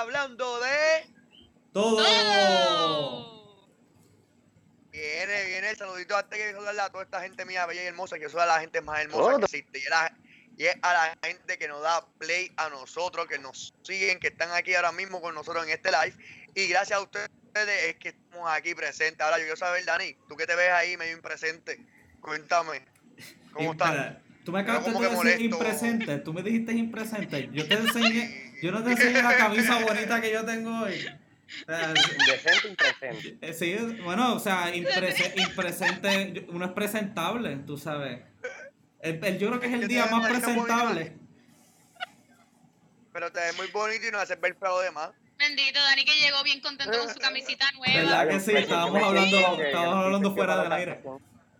Hablando de. Todo. Viene, viene el saludito antes que saludar a toda esta gente mía, bella y hermosa, que soy a la gente más hermosa que existe. Y, es la- y es a la gente que nos da play a nosotros, que nos siguen, que están aquí ahora mismo con nosotros en este live. Y gracias a ustedes es que estamos aquí presentes. Ahora yo quiero saber, Dani, tú que te ves ahí medio impresente, cuéntame, ¿cómo estás? Tú me como de que decir impresente. Tú me dijiste impresente. Yo te enseñé, yo no te enseñé la camisa bonita que yo tengo hoy. O sea, Indecente, impresente. eh, sí, bueno, o sea, imprese- impresente, uno es presentable, tú sabes. El, el- yo creo que es el Que día más bonita. presentable. Pero te ves muy bonito y no haces ver feo de más. Bendito, Dani que llegó bien contento con su camisita nueva. ¿Verdad que sí? Estábamos hablando- estábamos hablando fuera del aire.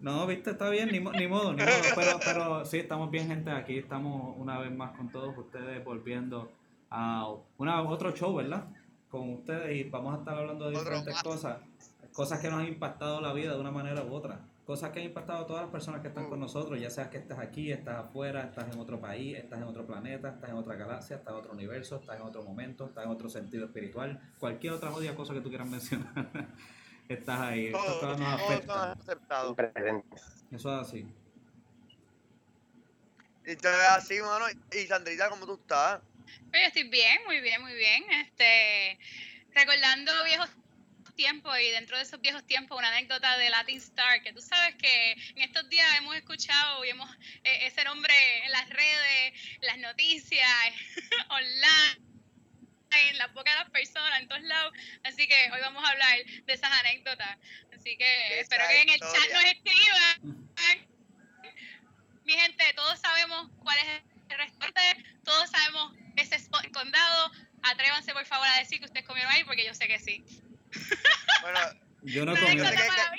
No, viste, está bien, ni, ni modo, ni modo. Pero, pero sí, estamos bien, gente. Aquí estamos una vez más con todos ustedes, volviendo a una, otro show, ¿verdad? Con ustedes y vamos a estar hablando de diferentes cosas. Cosas que nos han impactado la vida de una manera u otra. Cosas que han impactado a todas las personas que están con nosotros, ya sea que estás aquí, estás afuera, estás en otro país, estás en otro planeta, estás en otra galaxia, estás en otro universo, estás en otro momento, estás en otro sentido espiritual, cualquier otra jodida cosa que tú quieras mencionar. estás ahí. Estas Todos, cosas nos. Impresente. Eso es así. Y te ves así, mano. Y Sandrita, ¿cómo tú estás? Oye, estoy bien, muy bien, muy bien. Este, recordando viejos tiempos y dentro de esos viejos tiempos una anécdota de Latin Star, que tú sabes que en estos días hemos escuchado y hemos eh, ese nombre en las redes, las noticias, online, en la boca de las personas, en todos lados. Así que hoy vamos a hablar de esas anécdotas. Así que espero que en el chat historia. nos escriban. Mi gente, todos sabemos cuál es el restaurante, todos sabemos ese spot en condado. Atrévanse por favor a decir que ustedes comieron ahí porque yo sé que sí. Bueno, Yo no maravillosa.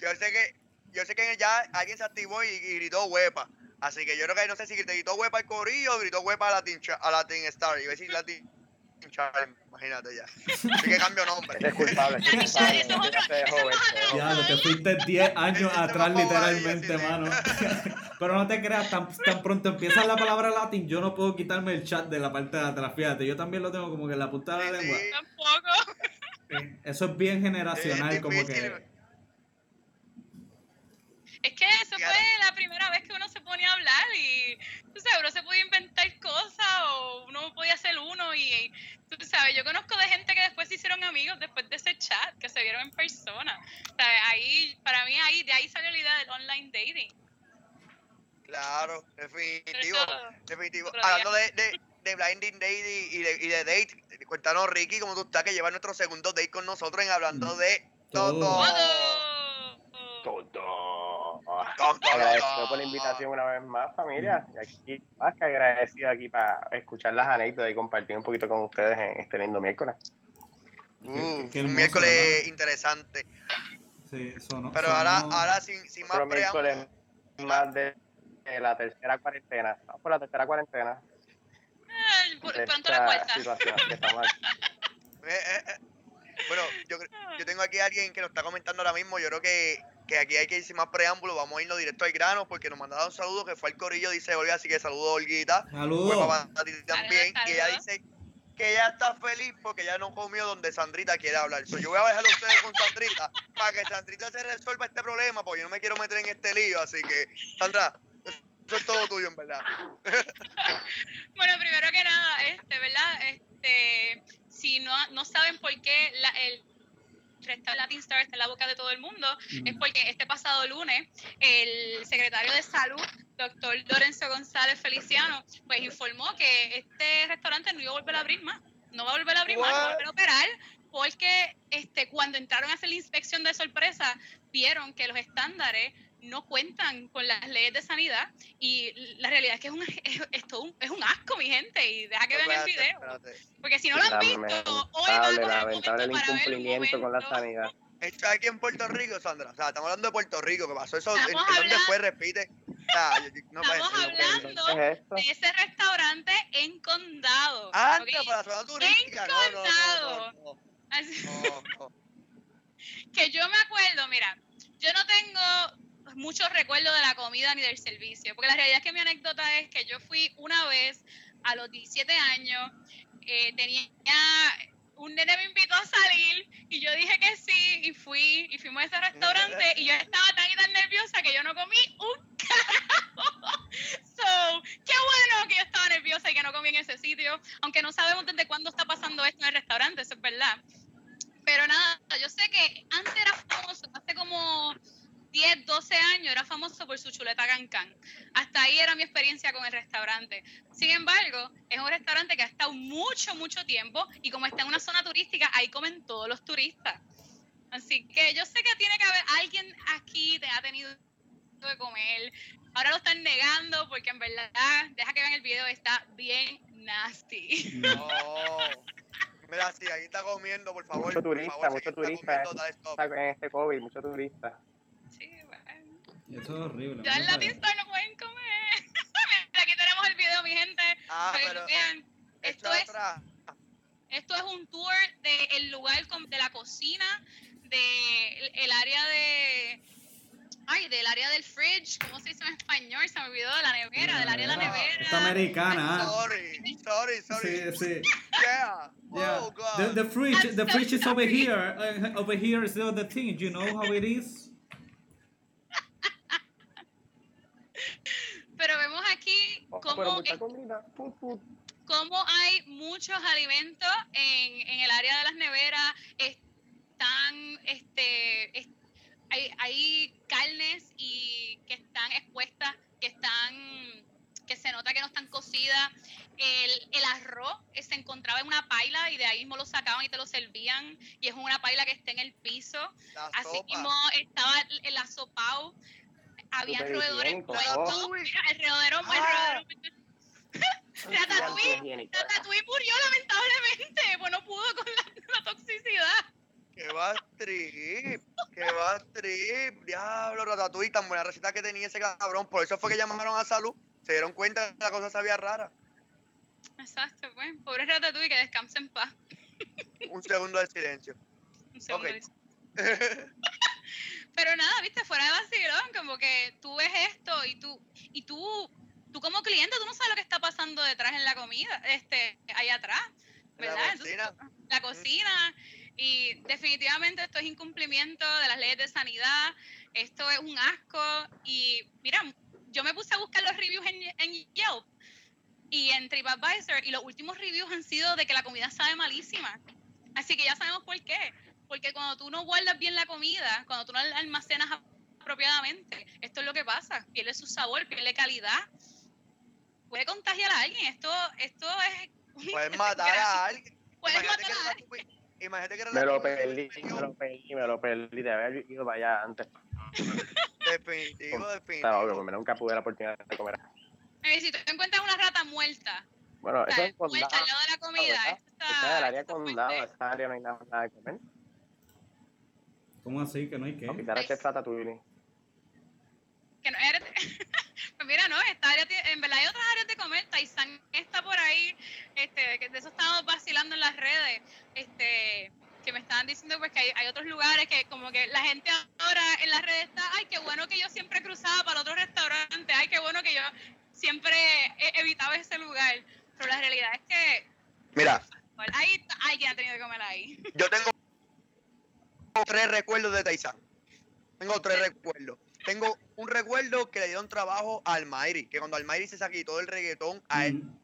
yo sé que yo sé que ya alguien se activó y, y gritó huepa. Así que yo creo que no sé si te gritó huepa al corillo o gritó huepa a Latin, a Latin Star. Iba a decir Latin Imagínate ya. Así que cambio nombre. Es culpable. Eso es otro-. Ya, lo te fuiste 10 años atrás literalmente, mano. Pero no te creas, tan, tan pronto empieza la palabra latín, yo no puedo quitarme el chat de la parte de atrás, fíjate, yo también lo tengo como que en la punta de la lengua. Tampoco. Eso es bien generacional, como que... Es que eso fue la primera vez que uno se ponía a hablar y tú sabes, uno se podía inventar cosas o uno podía hacer uno y tú sabes, yo conozco de gente que después se hicieron amigos después de ese chat, que se vieron en persona. O sea, ahí, para mí ahí, de ahí salió la idea del online dating. Claro, definitivo. Definitivo. Hablando de, de, de Blinding Date y, de, y de Date, cuéntanos, Ricky, cómo tú estás, que lleva nuestro segundo date con nosotros en hablando de Todo. todo. ¡Todo! Todo. Agradecido por la invitación una vez más, familia. Y aquí, más que agradecido aquí para escuchar las anécdotas y compartir un poquito con ustedes en este lindo miércoles. Mm, Qué un hermoso, miércoles ¿verdad? interesante. Sí, sonó, Pero sonó- ahora, ahora sin, sin más preámbulos. más de, de la tercera cuarentena. Vamos por la tercera cuarentena. Ah, por- de pronto la esta cuarta. situación que estamos aquí. Eh, eh, eh. Bueno, yo, cre- yo tengo aquí a alguien que nos está comentando ahora mismo. Yo creo que, que aquí hay que ir sin más preámbulos. Vamos a irnos directo al grano porque nos mandaron un saludo que fue al corillo, dice Olga. Así que saludo, Olguita. Saludos. para ti también. Saludos, Y ella dice que ella está feliz porque ella no comió donde Sandrita quiere hablar. So, yo voy a dejar a ustedes con Sandrita para que Sandrita se resuelva este problema porque yo no me quiero meter en este lío. Así que, Sandra, eso es todo tuyo, en verdad. Bueno, primero que nada, este, ¿verdad? Este, si no, no saben por qué la, el restaurante Latin Star está en la boca de todo el mundo, es Mm. porque este pasado lunes el secretario de Salud, doctor Lorenzo González Feliciano, pues informó que este restaurante no iba a volver a abrir más. No va a volver a abrir más, no va a volver a operar, porque este, cuando entraron a hacer la inspección de sorpresa, vieron que los estándares no cuentan con las leyes de sanidad y la realidad es que es un, es, es todo un, es un asco, mi gente, y deja que vean el video. espérate. Porque si no lo han visto, hoy van a Lamentable, coger un lamentable el incumplimiento con la sanidad. Esto es aquí en Puerto Rico, Sandra. O sea, estamos hablando de Puerto Rico. ¿Qué pasó? Eso, ¿en, en dónde hablando- fue? Repite. Yo- no Estamos hablando de ese restaurante en Condado. Antes, ¿ok? para la zona turística. No, no, no, no, no, Así- no, no. que yo me acuerdo, mira, yo no tengo muchos recuerdos de la comida ni del servicio, porque la realidad es que mi anécdota es que yo fui una vez a los 17 años, eh, tenía un nene me invitó a salir y yo dije que sí y fui y fuimos a ese restaurante y yo estaba tan y tan nerviosa que yo no comí un carajo. So, qué bueno que yo estaba nerviosa y que no comí en ese sitio, aunque no sabemos desde cuándo está pasando esto en el restaurante, eso es verdad. Pero nada, yo sé que antes era famoso, hace como 10, 12 años era famoso por su chuleta cancán. Hasta ahí era mi experiencia con el restaurante. Sin embargo, es un restaurante que ha estado mucho, mucho tiempo y como está en una zona turística, ahí comen todos los turistas. Así que yo sé que tiene que haber alguien aquí que ha tenido de comer. Ahora lo están negando porque en verdad, deja que vean el video, está bien nasty. No. Mira, sí, ahí está comiendo, por favor. Mucho turista, por favor, mucho si está turista. Está en este COVID, mucho turista. Eso es horrible. Ya en ¿no? Latin Star no pueden comer. Mira, aquí tenemos el video, mi gente. Ah, para pero vean. Esto echa es, atrás. esto es un tour del lugar con- de la cocina, del el área de. Ay, del área del fridge, ¿cómo se dice en español? Se me olvidó, de la nevera, del área de la Nevera. nevera. Está americana. ah. Sorry, sorry, sorry. Sí, sí. Yeah. Yeah. Oh, God. The, the fridge, I'm the so fridge is over here. Uh, over here is the other thing. You know how it is. Pero vemos aquí Oh, pero cómo mucha comida. Put, put. cómo hay muchos alimentos en, en el área de las neveras, están, este, es- hay, hay carnes y que están expuestas, que están, que se nota que no están cocidas. El, el arroz eh, se encontraba en una paila y de ahí mismo lo sacaban y te lo servían y es una paila que está en el piso. La Así sopa. mismo estaba el, el asopao, había roedores oh. el roedero, el Ah. roedero Ratatouille. Ratatouille murió lamentablemente, pues no pudo con la, la toxicidad. Que va trip, que va trip. Diablo, Ratatouille, tan buena receta que tenía ese cabrón. Por eso fue que llamaron a salud. Se dieron cuenta que la cosa sabía rara. Exacto, pues, pobre Ratatouille, que descanse en paz. Un segundo de silencio. Un segundo, Ok. dice. Pero nada, viste, fuera de vacilón, como que tú ves esto y tú, y tú, tú como cliente, tú no sabes lo que está pasando detrás en la comida, este, ahí atrás, En la ¿verdad? Entonces, cocina. la cocina y definitivamente esto es incumplimiento de las leyes de sanidad, esto es un asco y mira, yo me puse a buscar los reviews en, en Yelp y en TripAdvisor y los últimos reviews han sido de que la comida sabe malísima, así que ya sabemos por qué, porque cuando tú no guardas bien la comida, cuando tú no la almacenas apropiadamente, esto es lo que pasa, pierde su sabor, pierde calidad, puede contagiar a alguien, esto, esto es... Puedes matar a alguien. Puedes Imagínate matar que a alguien. Ratatouille- Imagínate que Me lo perdí, me lo perdí, me lo perdí de haber ido para allá antes. Definitivo, Estaba obvio, definitivo. porque nunca tuve la oportunidad de comer. Eh, si tú encuentras una rata muerta, Bueno, o eso sea, es condado. muerta al lado de la comida, ¿verdad? esto Esa está, es el área está condado, esa área no hay nada, nada que comer. ¿Cómo así? ¿Que no hay qué? No, quizás es ratatouille. Que no eres- pues mira, no, esta área tiene- en verdad hay otras áreas de comer, Taizán está por ahí, este, que de eso estábamos vacilando en las redes, este, que me estaban diciendo pues que hay, hay otros lugares que como que la gente ahora en las redes está, ay, qué bueno que yo siempre cruzaba para otro restaurante, ay, qué bueno que yo siempre he evitado ese lugar, pero la realidad es que Mira, ahí alguien ha tenido que comer ahí. yo tengo tres recuerdos de Taizán. Tengo tres recuerdos. Tengo un recuerdo que le dieron trabajo a Almairi, que cuando Almairi se saquitó el reggaetón, a él, Mm,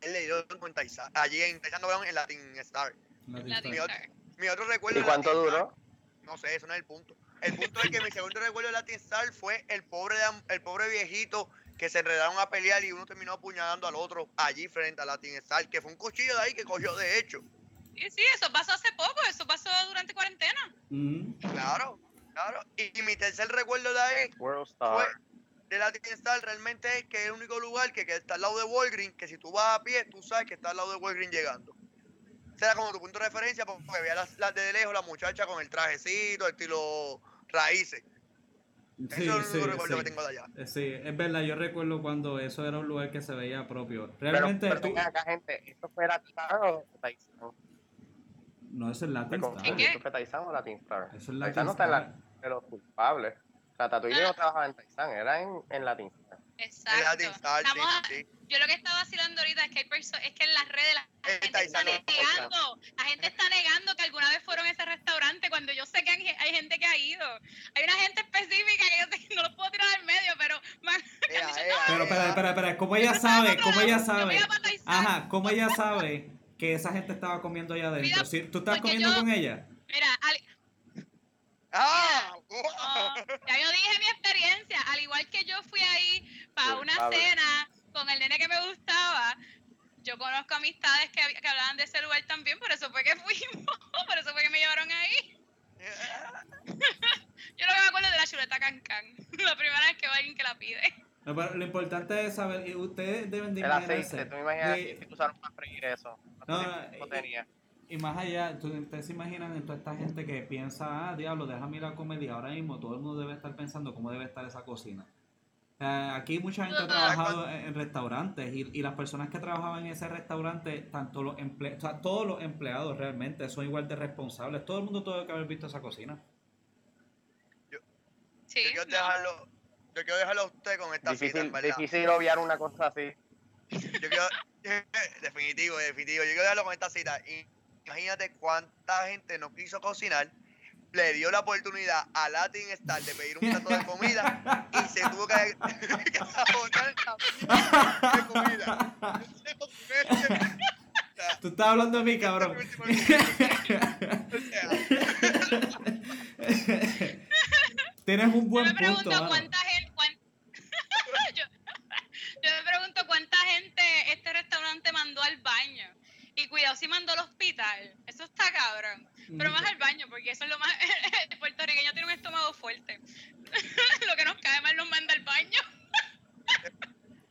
él le dieron con Taizán. Allí en Taizán no vieron en Latin Star. Latin Star. Mi otro, mi otro recuerdo ¿Y cuánto Latin duró? Star- No sé, eso no es el punto. El punto es que mi segundo recuerdo de Latin Star fue el pobre, el pobre viejito que se enredaron a pelear y uno terminó apuñalando al otro allí frente a Latin Star, que fue un cuchillo de ahí que cogió de hecho. Sí, sí, eso pasó hace poco, eso pasó durante cuarentena. Mm, Claro, claro. Y, y mi tercer recuerdo de ahí World fue de Latin Star realmente es que es el único lugar que, que está al lado de Walgreens, que si tú vas a pie, tú sabes que está al lado de Walgreens llegando. Ese era como tu punto de referencia porque veía las, las de lejos, la muchacha con el trajecito, estilo raíces. Eso Sí, es el sí, único recuerdo que sí. tengo de allá. Eh, Sí, es verdad, yo recuerdo cuando eso era un lugar que se veía propio. Pero, Realmente pero tú... venga acá, gente, ¿esto fue Latin Star o Taizán? No, eso es Latin confundí, Star. ¿Qué? ¿Esto fue Taizán o Latin Star? Eso es no está en Star. la de los culpables. Ratatouille no trabajaba en Taizán, era en, en Latin. Exacto. Star, Estamos sí. Yo lo que estaba vacilando ahorita es que hay perso- es que en las redes la gente está negando, la gente está negando que alguna vez fueron a ese restaurante cuando yo sé que hay, hay gente que ha ido. Hay una gente específica que yo sé que no lo puedo tirar al medio, pero man, que Ea, dicho, ea, "No, Pero, espera, espera, espera, ¿cómo ella sabe? ¿Cómo ella sabe? me iba para Taizán". Ajá, ¿cómo ella sabe que esa gente estaba comiendo allá adentro? Mira, Si tú estás porque comiendo yo- con ella. Mira, al- ¡Ah! No, ya yo dije mi experiencia. Al igual que yo fui ahí para una cena con el nene que me gustaba, yo conozco amistades que, hab- que hablaban de ese lugar también, por eso fue que fuimos, por eso fue que me llevaron ahí. Yo lo que me acuerdo es de la chuleta cancán, la primera vez que va alguien que la pide. No, pero lo importante es saber, y ustedes deben de El aceite, tú me imaginas de- tú usaron para freír eso. No, ¿Cuánto tiempo y- tenía? Y más allá, ustedes se imaginan en toda esta gente que piensa, ah, diablo, déjame ir a comer y ahora mismo todo el mundo debe estar pensando cómo debe estar esa cocina. Sea, aquí mucha gente ha trabajado en, restaurantes y, y las personas que trabajaban en ese restaurante, tanto los emple o sea, todos los empleados realmente son igual de responsables. Todo el mundo tuvo que haber visto esa cocina. Sí, Yo quiero no. dejarlo, yo quiero dejarlo a usted con esta cita, Difícil, verdad. difícil obviar una cosa así. Yo quiero, definitivo, definitivo. Yo quiero dejarlo con esta cita. Imagínate cuánta gente no quiso cocinar, le dio la oportunidad a Latin Star de pedir un plato de comida y se tuvo que, que sabotear la de comida. Tú estás hablando de mí, cabrón. Tienes un Yo buen me punto. pregunto mano. cuánta gente, cuán- yo, yo me pregunto cuánta gente este restaurante mandó al baño. Y cuidado si mandó al hospital. Eso está cabrón. Pero más al baño, porque eso es lo más. El puertorriqueño tiene un estómago fuerte. lo que nos cae mal nos manda al baño.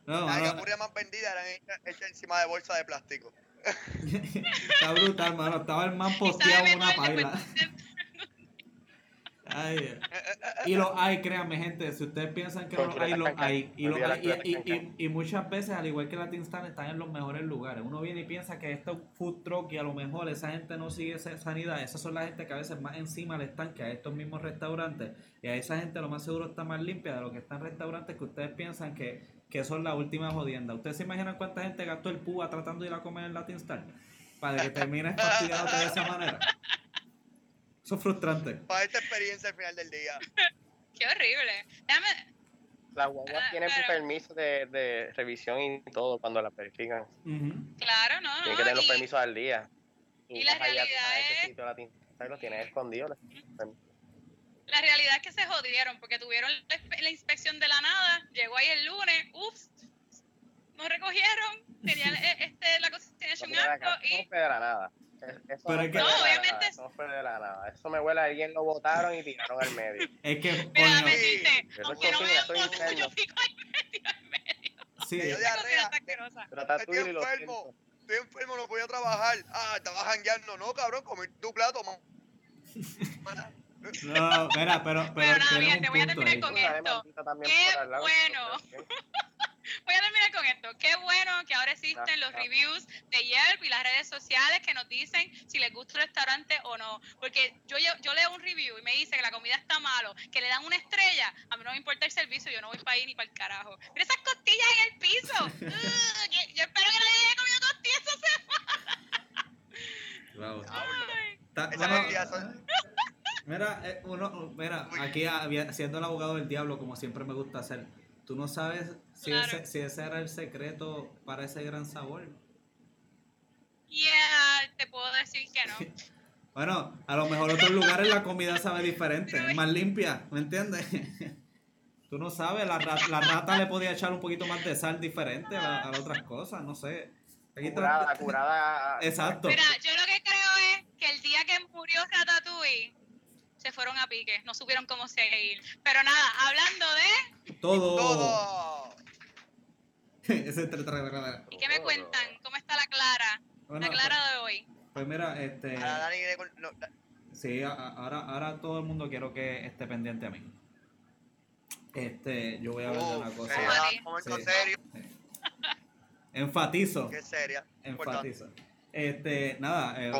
No, las mano, alcapurrias más vendidas eran hechas- hechas encima de bolsa de plástico. Está brutal, mano. Estaba el man posteado en una paila. Ay, y los hay, créanme, gente. Si ustedes piensan que no los hay, los hay. Y, los hay. Y, chuleta y- cancán. y- y muchas veces, al igual que la Stand, están en los mejores lugares. Uno viene y piensa que esto es un food truck y a lo mejor esa gente no sigue esa sanidad. Esas son las gente que a veces más encima le están que a estos mismos restaurantes. Y a esa gente lo más seguro está más limpia de lo que están restaurantes que ustedes piensan que, que son la última jodienda. ¿Ustedes se imaginan cuánta gente gastó el púa tratando de ir a comer en Latin Star? Para que termine fastidiándote de esa manera. Eso es frustrante. Para esta experiencia al final del día. Qué horrible. Déjame. Las guaguas Ah, tienen claro. permiso de, de revisión y todo cuando las verifican. Claro, no, Tienen que tener los y- permisos al día. Tú y la realidad es- sitio, la tinta, los tienes escondidos. los permisos. La realidad es que se jodieron porque tuvieron la, la inspección de la nada, llegó ahí el lunes, ups, nos recogieron, tenían eh, este, la cocina No, un no y fue de la nada. Es- Eso Pero no, es que- No, obviamente eso no fue de la nada. Eso me huele a alguien lo botaron y tiraron al medio. Es que, mira, Eso es aunque no me voto, yo pico al medio, al medio. sí, Me cocina diarrea. está asquerosa. Ratatouille y Estoy los enfermo. Estoy enfermo, no podía trabajar. Ah, estaba jangueando. No, cabrón, comí tu plato, man. no, mira, pero, pero Pero nada, bien, te voy a terminar ahí. con esto. Qué bueno. Voy a terminar con esto. Qué bueno que ahora existen los reviews de Yelp y las redes sociales que nos dicen si les gusta el restaurante o no. Porque yo, yo, yo leo un review y me dice que la comida está malo, que le dan una estrella. A mí no me importa el servicio, yo no voy para ahí ni para el carajo. Mira esas costillas en el piso. Ugh, yo espero que no le haya comido costillas esa semana. Wow. Ay. Esas bueno, costillas son- mira, eh, uno, mira, aquí siendo el abogado del diablo, como siempre me gusta hacer, tú no sabes si, Claro. ese, si ese era el secreto para ese gran sabor. Yeah, te puedo decir que no. Bueno, a lo mejor otros lugares la comida sabe diferente, es más limpia, ¿me entiendes? Tú no sabes, la, ra- la rata le podía echar un poquito más de sal diferente a, a las otras cosas, no sé. Aquí Curada, curada. Exacto. Mira, yo lo que creo es que el día que murió Ratatouille, se fueron a pique, no supieron cómo seguir. Pero nada, hablando de... Todo. Todo. ¿Y qué me cuentan? ¿Cómo está la Clara? Bueno, La Clara de hoy. pues mira, este, Dani no, sí, ahora, ahora todo el mundo quiero que esté pendiente a mí. Este, yo voy a hablar de una cosa. seria, Sí. serio. Enfatizo, Qué seria. Importante. Este, nada, eh.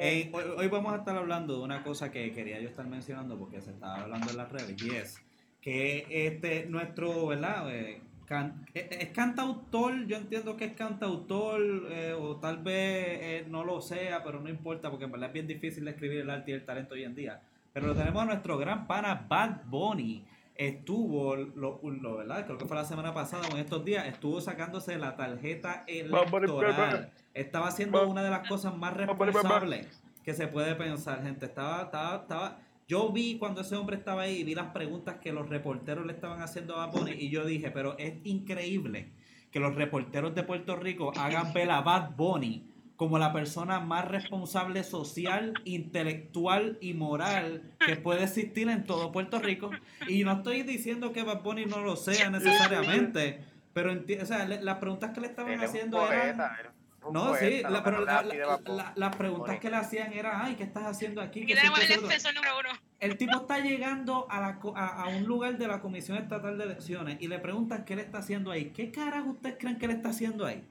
Eh, hoy, hoy vamos a estar hablando de una cosa que quería yo estar mencionando porque se estaba hablando en las redes y es que este nuestro, ¿verdad? Eh, can- eh, es cantautor, yo entiendo que es cantautor eh, o tal vez eh, no lo sea, pero no importa porque en verdad es bien difícil de escribir el arte y el talento hoy en día. Pero lo tenemos a nuestro gran pana Bad Bunny. Estuvo, lo, lo- ¿verdad? Creo que fue la semana pasada o en estos días, estuvo sacándose la tarjeta electoral. Estaba haciendo una de las cosas más responsables que se puede pensar, gente. Estaba, estaba, estaba. Yo vi cuando ese hombre estaba ahí, vi las preguntas que los reporteros le estaban haciendo a Bad Bunny y yo dije, pero es increíble que los reporteros de Puerto Rico hagan ver a Bad Bunny como la persona más responsable social, intelectual y moral que puede existir en todo Puerto Rico. Y no estoy diciendo que Bad Bunny no lo sea necesariamente, pero o sea, le- las preguntas que le estaban Él haciendo eran... poeta, un No, sí, la- pero la- la- las preguntas que le hacían era, ay, ¿qué estás haciendo aquí? ¿Qué el estás haciendo?" defensor número uno. El tipo está llegando a, la, co- a, a un lugar de la Comisión Estatal de Elecciones y le preguntan qué le está haciendo ahí. ¿Qué carajo ustedes creen que le está haciendo ahí?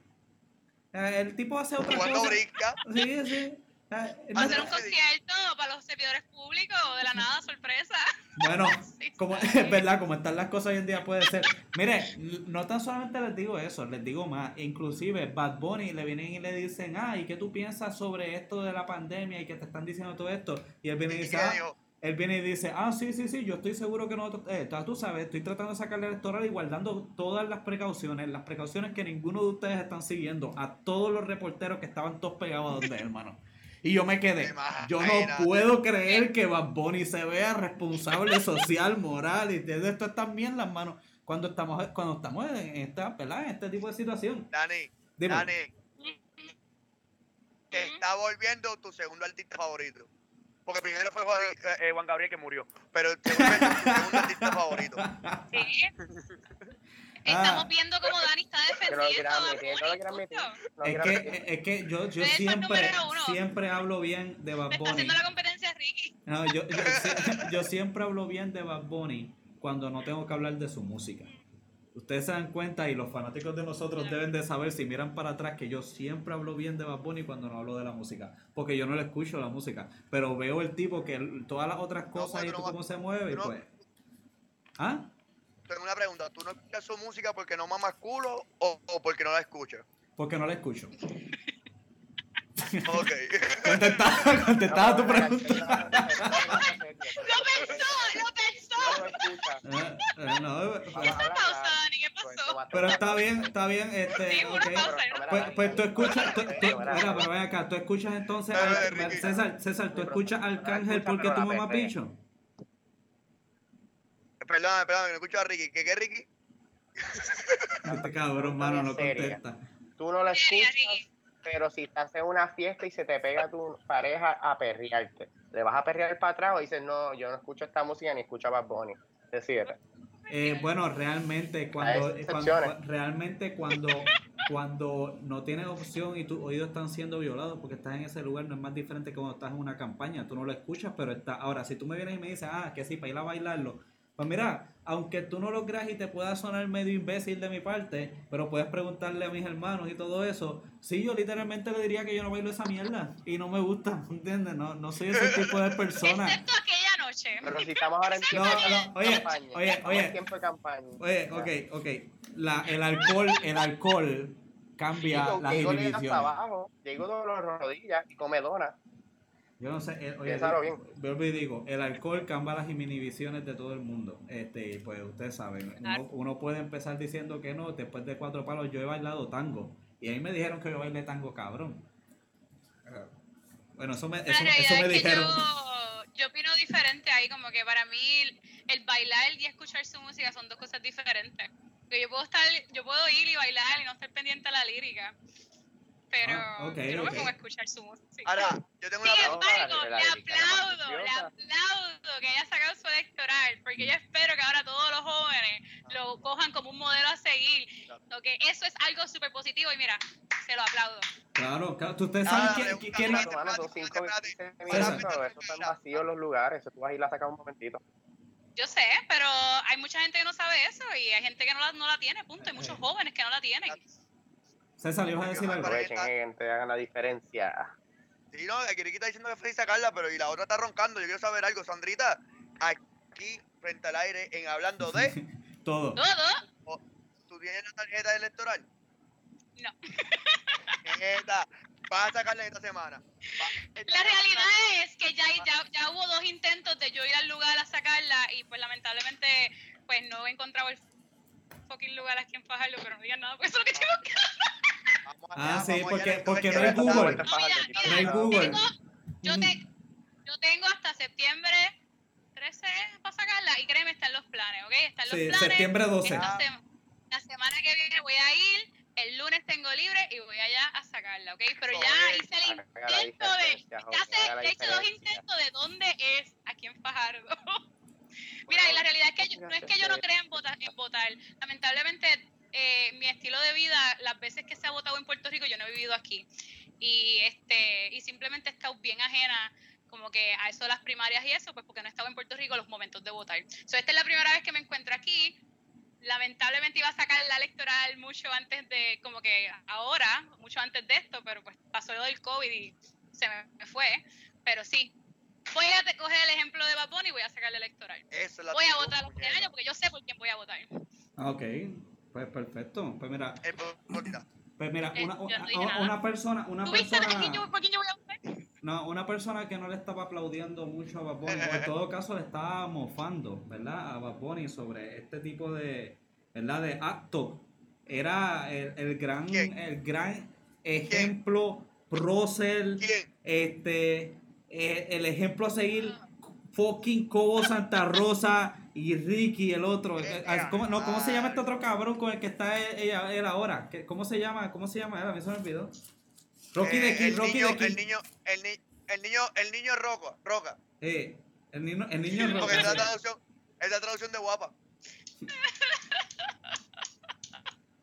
El tipo hace otra Cuando cosa. brinca, Sí, sí. Eh, no- Hacer un concierto para los servidores públicos, de la nada, sorpresa. bueno, Sí, como sí. es verdad, como están las cosas hoy en día puede ser. Mire, no tan solamente les digo eso, les digo más. Inclusive Bad Bunny le vienen y le dicen, ah, ¿y qué tú piensas sobre esto de la pandemia y que te están diciendo todo esto? Y él viene y dice, ah, Él viene y dice, ah, sí, sí, sí, yo estoy seguro que nosotros, eh, tú- sabes, estoy tratando de sacarle electoral y guardando todas las precauciones, las precauciones que ninguno de ustedes están siguiendo, a todos los reporteros que estaban todos pegados a donde hermano. Y yo me quedé, yo no puedo creer que Bad Bunny se vea responsable social, moral y de esto están bien las manos cuando estamos, cuando estamos en esta, ¿verdad? En este tipo de situación. Dani, Dime. Dani, te está volviendo tu segundo artista favorito. Porque primero fue Juan, eh, Juan Gabriel que murió. Pero te vuelve tu segundo artista favorito. Sí. Ah. Estamos viendo cómo Dani está defendiendo a lo Bunny, Es que, es que yo, yo el siempre, siempre hablo bien de Bad Le está Bunny. haciendo la competencia a Ricky. No, yo, yo, yo siempre hablo bien de Bad Bunny cuando no tengo que hablar de su música. Ustedes se dan cuenta y los fanáticos de nosotros deben de saber si miran para atrás que yo siempre hablo bien de Bad Bunny cuando no hablo de la música. Porque yo no le escucho la música. Pero veo el tipo que todas las otras cosas pues, y tú cómo se mueve no- pues... ¿Ah? Tengo una pregunta. ¿Tú no escuchas su música porque no mamas culo o, o porque no la escuchas? Porque no la escucho. Ok. Contestaba, contestaba tu pregunta. ¡Lo pensó! ¡Lo Eh, eh, no, eh, ¿Qué esa pausa, Dani? ¿Qué pasó? pero está bien, está bien. Sí, Este, una ok. pausa. Pues, pues tú escuchas, tú, tú- mira, pero ven acá, tú escuchas entonces, al-. César, César, tú escuchas al Arcángel porque tu mamá bicho. Perdón, perdón, no escucho a Ricky. ¿Qué qué Ricky? Este cabrón, mano, no contesta. Tú no la escuchas, pero si estás en una fiesta y se te pega tu pareja a perrearte, ¿le vas a perrear para atrás o dices, no, yo no escucho esta música ni escucho a Bad Bunny? Decídete. Eh, bueno, realmente cuando, excepciones. realmente cuando cuando no tienes opción y tus oídos están siendo violados porque estás en ese lugar no es más diferente que cuando estás en una campaña, tú no lo escuchas, pero está. Ahora, si tú me vienes y me dices, "Ah, que sí, para ir a bailarlo." Pues mira, aunque tú no lo creas y te pueda sonar medio imbécil de mi parte, pero puedes preguntarle a mis hermanos y todo eso. Sí, yo literalmente le diría que yo no bailo esa mierda y no me gusta, ¿entiendes? No, no soy ese tipo de persona. Excepto aquella noche. Pero si estamos ahora en tiempo No, de no, oye, campaña, oye, oye. en tiempo de campaña. Oye, ok, ok. La, el alcohol, el alcohol cambia Digo, las hasta inhibiciones. abajo, Diego de las rodillas y come dona. Yo no sé, eh, oye, digo- bien. digo, el alcohol cambia las inhibiciones de todo el mundo. Este, pues ustedes saben, uno, puede empezar diciendo que no, después de cuatro palos yo he bailado tango. Y ahí me dijeron que yo bailé tango cabrón. Bueno, eso me, eso, me dijeron. yo, yo diferente ahí, como que para mí el, el bailar y escuchar su música son dos cosas diferentes. Yo puedo estar, yo puedo ir y bailar y no estar pendiente a la lírica, pero Ah, yo no me pongo a escuchar su música. Ahora, yo tengo una Sin pregunta. embargo, le aplaudo, le aplaudo que haya sacado su electoral, porque yo espero que ahora todos los jóvenes lo cojan como un modelo a seguir. Lo que eso es algo súper positivo y mira, se lo aplaudo. Claro, claro. ¿Tú ustedes Ah, saben quién, quién- más- Mano, mano, son espérate, cinco espérate, 15 César. minutos, eso están vacíos los lugares, eso tú vas a ir a sacar un momentito. Yo sé, pero hay mucha gente que no sabe eso y hay gente que no la, no la tiene, punto. Hay muchos jóvenes que no la tienen. César, ibas a decir algo? Aprovechen, gente, hagan la diferencia. Sí, no, Kiriki está diciendo que feliz sacarla, pero y la otra está roncando. Yo quiero saber algo, Sandrita. Aquí, frente al aire, en hablando de, Todo. Todo. ¿tú tienes la tarjeta electoral? No. Neta, vas a sacarla esta semana. La semana- realidad es que ya, ya, ya hubo dos intentos de yo ir al lugar a sacarla y pues lamentablemente pues no he encontrado el fucking lugar aquí en Fajardo, pero no digan nada porque eso es lo que estoy buscando. Vamos Ah, allá, sí, vamos allá, porque- es porque que no hay Google. vuelta. No, mira, mira, No hay Google. Tengo, yo, te- yo tengo hasta septiembre 13 para sacarla y créeme, están los planes, ¿ok? Están los Sí, planes. septiembre 12. Esta sem- la semana que viene voy a ir, el lunes tengo libre y voy allá a sacarla, ¿ok? Pero ya hice el intento de, ya ya hice dos intentos de dónde es, aquí en Fajardo. Mira, y la realidad es que yo- no es que yo no crea en votar, en votar. Lamentablemente, eh, mi estilo de vida, las veces que se ha votado en Puerto Rico, yo no he vivido aquí. Y este y simplemente he estado bien ajena como que a eso de las primarias y eso, pues porque no he estado en Puerto Rico los momentos de votar. So, esta es la primera vez que me encuentro aquí. Lamentablemente iba a sacar la electoral mucho antes de, como que ahora, mucho antes de esto, pero pues pasó lo del COVID y se me, fue. Pero sí, voy a te- coger el ejemplo de Babón y voy a sacar la electoral. Esa es la Voy a votar puñeta. años porque yo sé por quién voy a votar. Ok, pues perfecto. Pues mira, Eh, pues, pues mira, Eh, una, una, persona, una ¿Tú viste por quién persona, yo, por quién yo voy a votar? no, una persona que no le estaba aplaudiendo mucho a Bad Bunny, o en todo caso le estaba mofando, ¿verdad? A Bad Bunny sobre este tipo de, ¿verdad? De acto. Era el, el gran, ¿Quién? el gran ejemplo prócer, ¿Quién? este, eh, el ejemplo a seguir, fucking Cobo Santa Rosa y Ricky, el otro. eh, eh, ¿Cómo, no, ¿Cómo se llama este otro cabrón con el que está él, ella- él ahora? ¿Qué- ¿Cómo se llama? ¿Cómo se llama él? A mí se me olvidó. Rocky de Eh, el Rocky niño, de Kid. El niño, el, ni, el niño, el niño Roca, Roca. Eh, el niño, el niño Rocky. Porque es la traducción, es la traducción de guapa.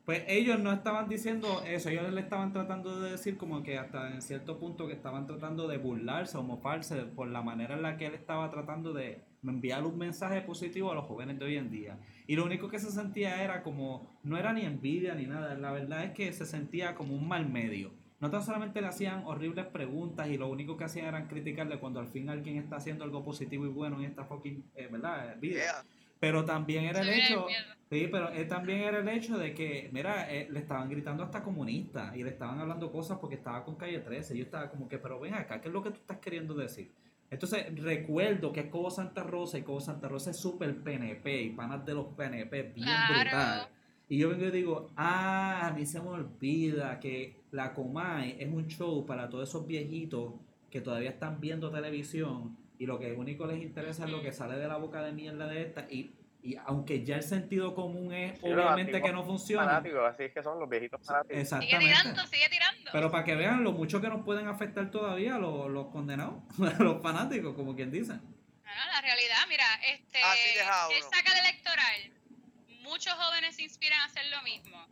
Pues ellos no estaban diciendo eso, ellos le estaban tratando de decir como que hasta en cierto punto que estaban tratando de burlarse o mofarse por la manera en la que él estaba tratando de enviar un mensaje positivo a los jóvenes de hoy en día. Y lo único que se sentía era como, no era ni envidia ni nada, la verdad es que se sentía como un mal medio. No tan solamente le hacían horribles preguntas y lo único que hacían era criticarle cuando al fin alguien está haciendo algo positivo y bueno en esta fucking, eh, ¿verdad? vida. Yeah. Pero también era el hecho... Sí, pero eh, también era el hecho de que, mira, eh, le estaban gritando hasta comunista y le estaban hablando cosas porque estaba con calle 13. Yo estaba como que, pero ven acá, ¿qué es lo que tú estás queriendo decir? Entonces recuerdo que Cobo Santa Rosa y Cobo Santa Rosa es súper PNP y panas de los PNP bien Claro. brutal. Y yo vengo y digo, ah, a mí se me olvida que la Comay es un show para todos esos viejitos que todavía están viendo televisión y lo que único les interesa es lo que sale de la boca de mierda de esta y, y aunque ya el sentido común es Sí, obviamente que no funciona. Fanáticos, así es que son los viejitos fanáticos. Sigue Exactamente. tirando, sigue tirando. Pero para que vean lo mucho que nos pueden afectar todavía los, los condenados, los fanáticos, como quien dice. No, no, la realidad, mira, este, Así deja él saca el electoral. Muchos jóvenes se inspiran a hacer lo mismo.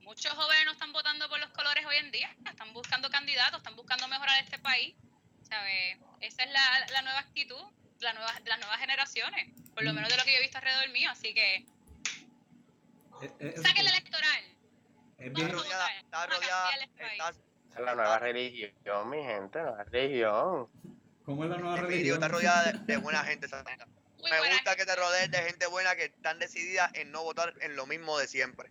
Muchos jóvenes no están votando por los colores hoy en día, están buscando candidatos, están buscando mejorar este país. ¿sabes? Esa es la, la nueva actitud la nueva, las nuevas generaciones, por lo menos de lo que yo he visto alrededor mío. Así que Es, es- saque el electoral. es Está bien- rodeada, está rodeada, está, es la nueva religión, mi gente, nueva religión. ¿Cómo es la nueva Emilio, religión? está rodeada de, de buena gente. Santa. Muy Me gusta que te rodees de gente buena que están decididas en no votar en lo mismo de siempre.